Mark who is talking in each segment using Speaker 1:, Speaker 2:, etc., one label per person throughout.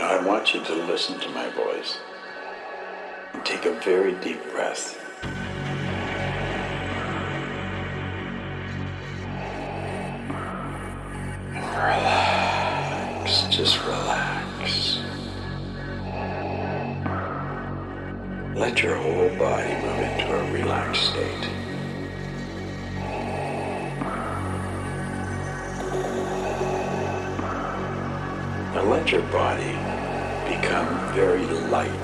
Speaker 1: Now I want you to listen to my voice and take a very deep breath. And relax, just relax. Let your whole body move into a relaxed state. Now let your body become very light.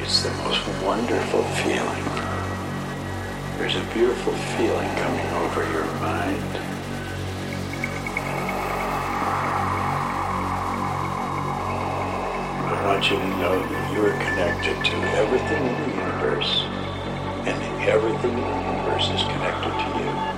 Speaker 1: It's the most wonderful feeling. There's a beautiful feeling coming over your mind. I want you to know that you are connected to everything in the universe, and everything in the universe is connected to you.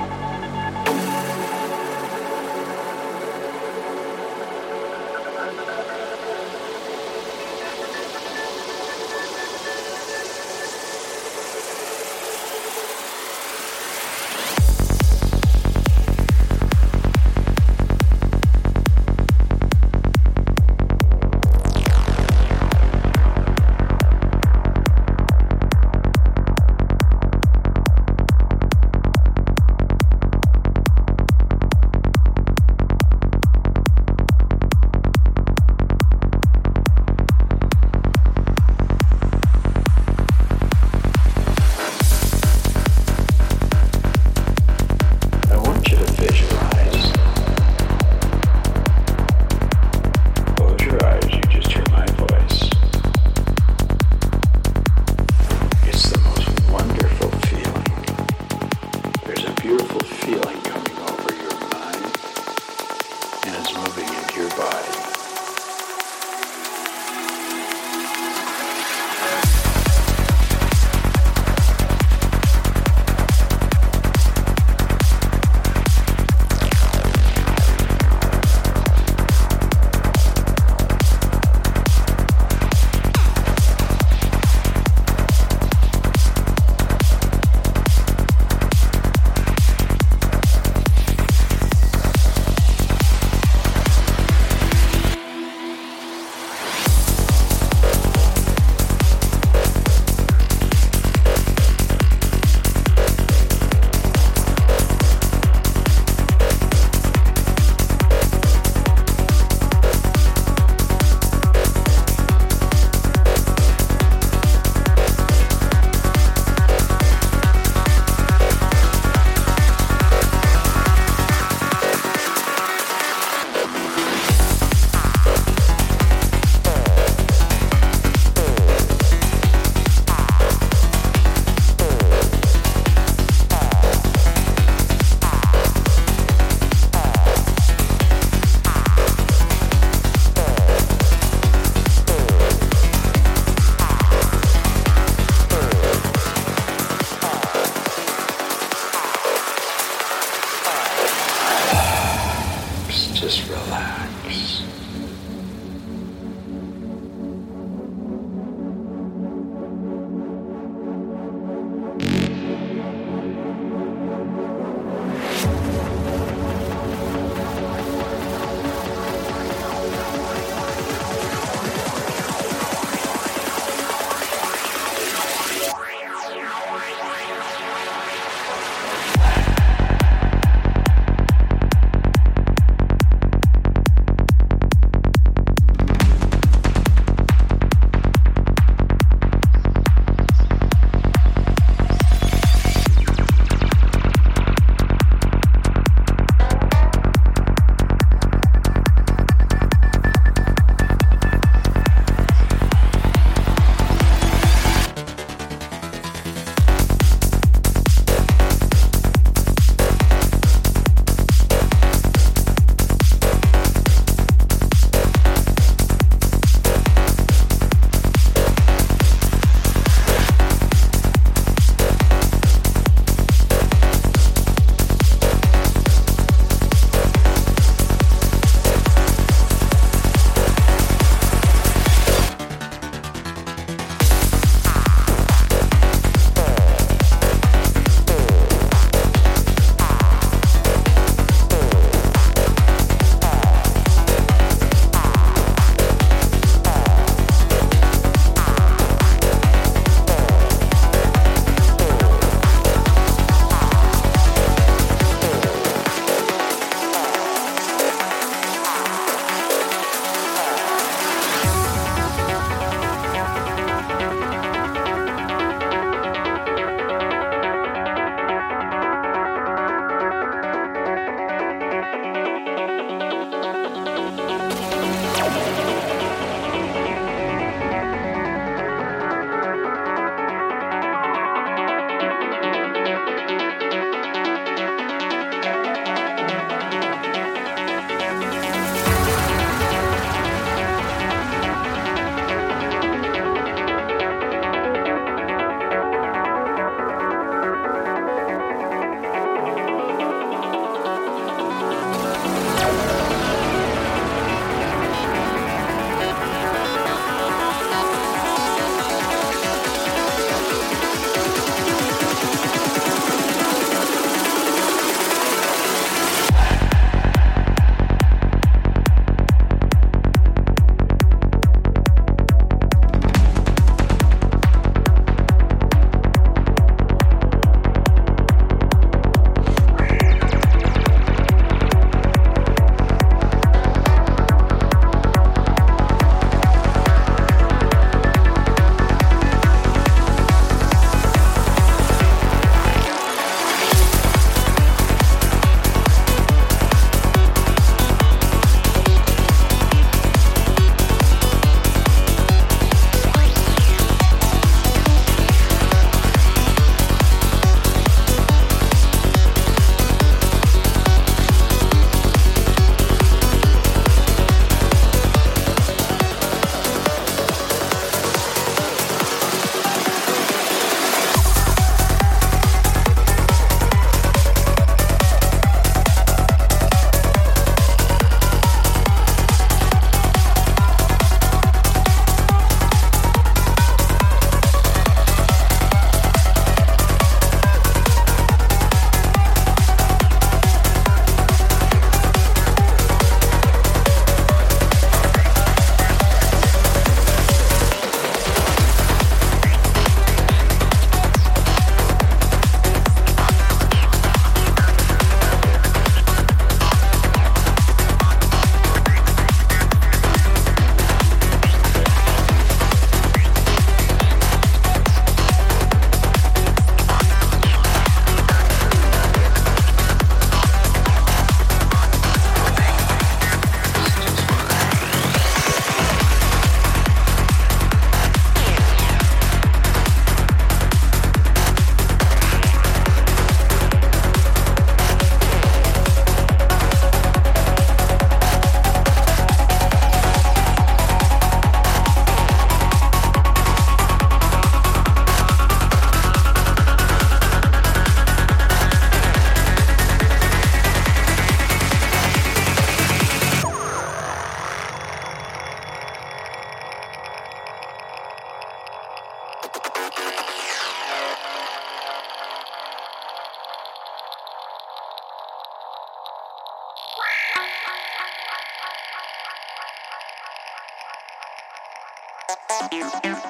Speaker 2: you.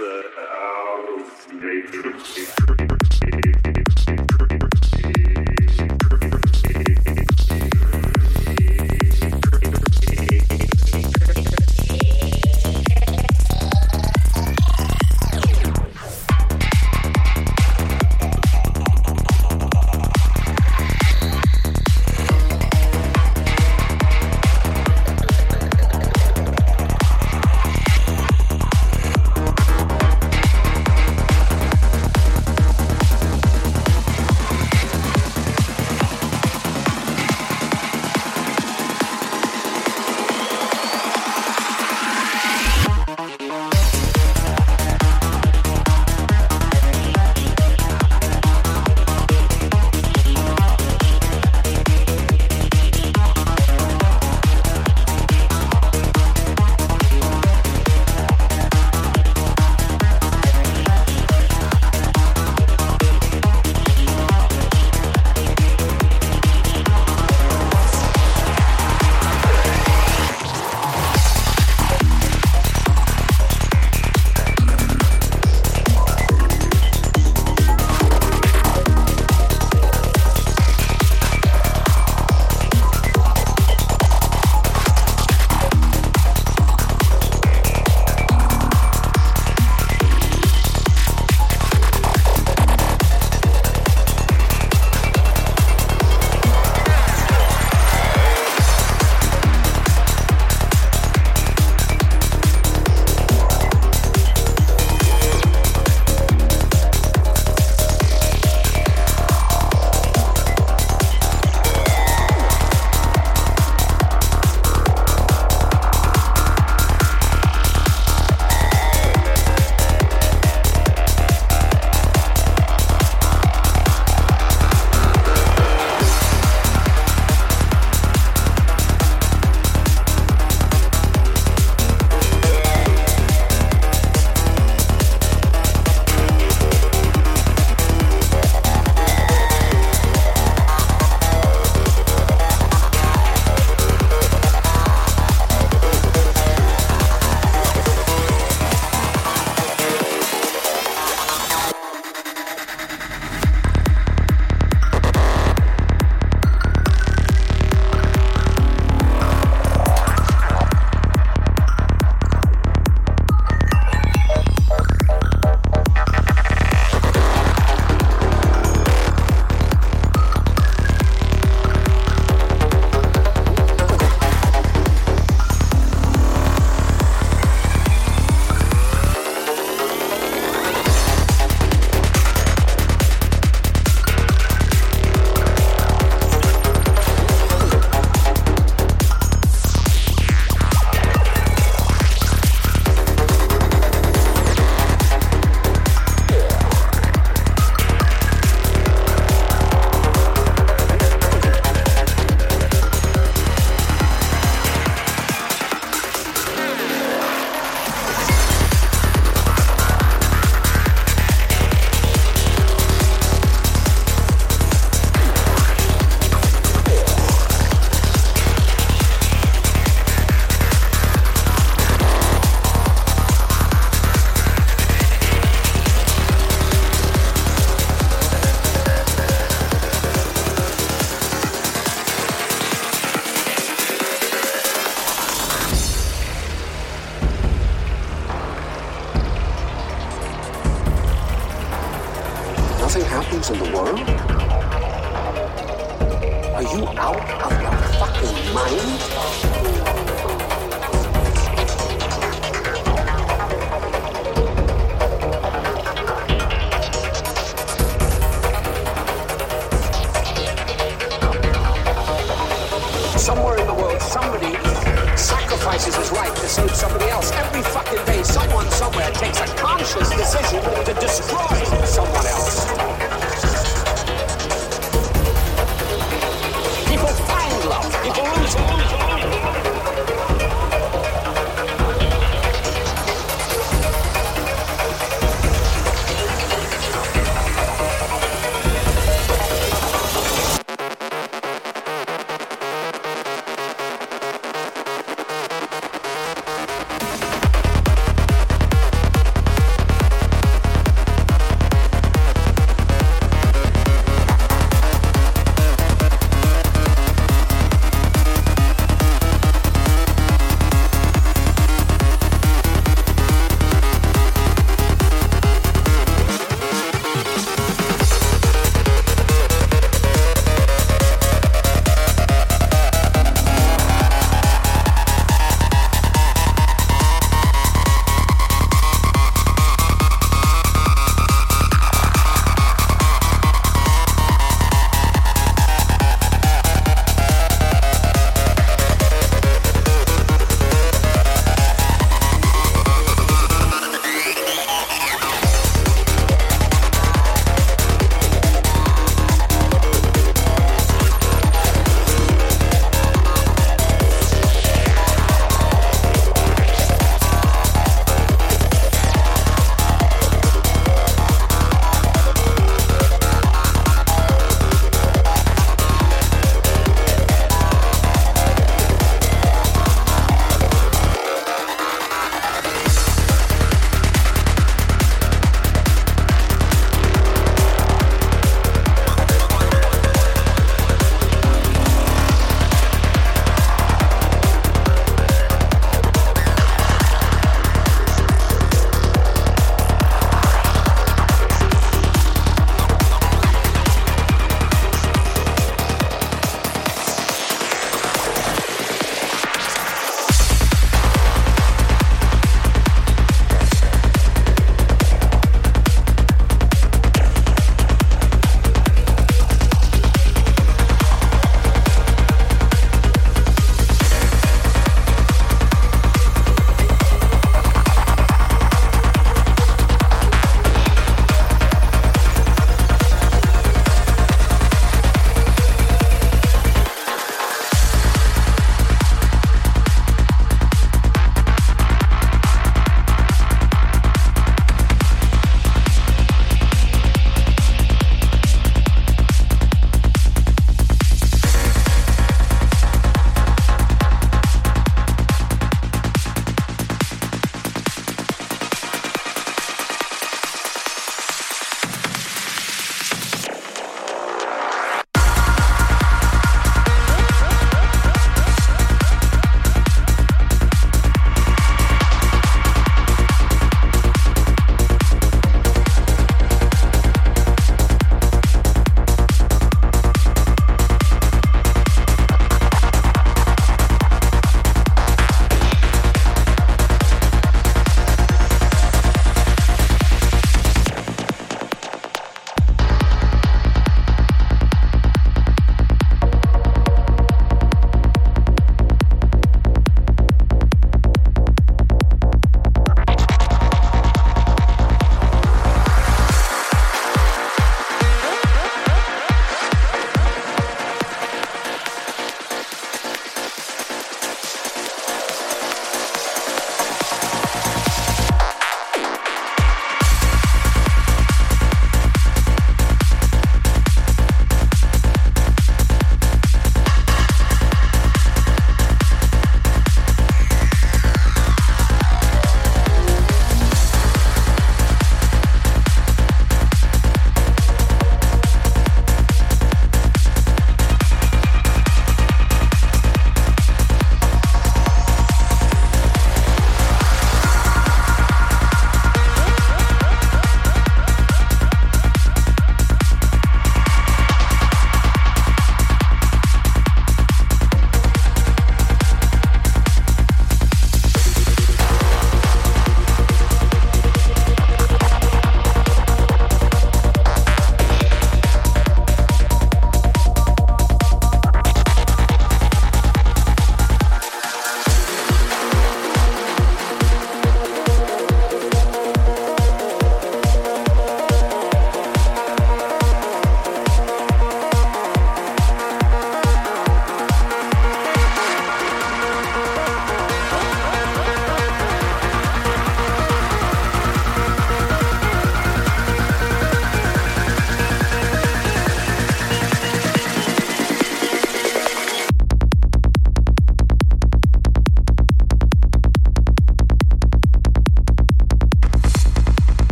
Speaker 2: The world, somebody sacrifices his life to save somebody else. Every fucking day, someone somewhere takes a conscious decision to destroy someone else. People find love. People lose love.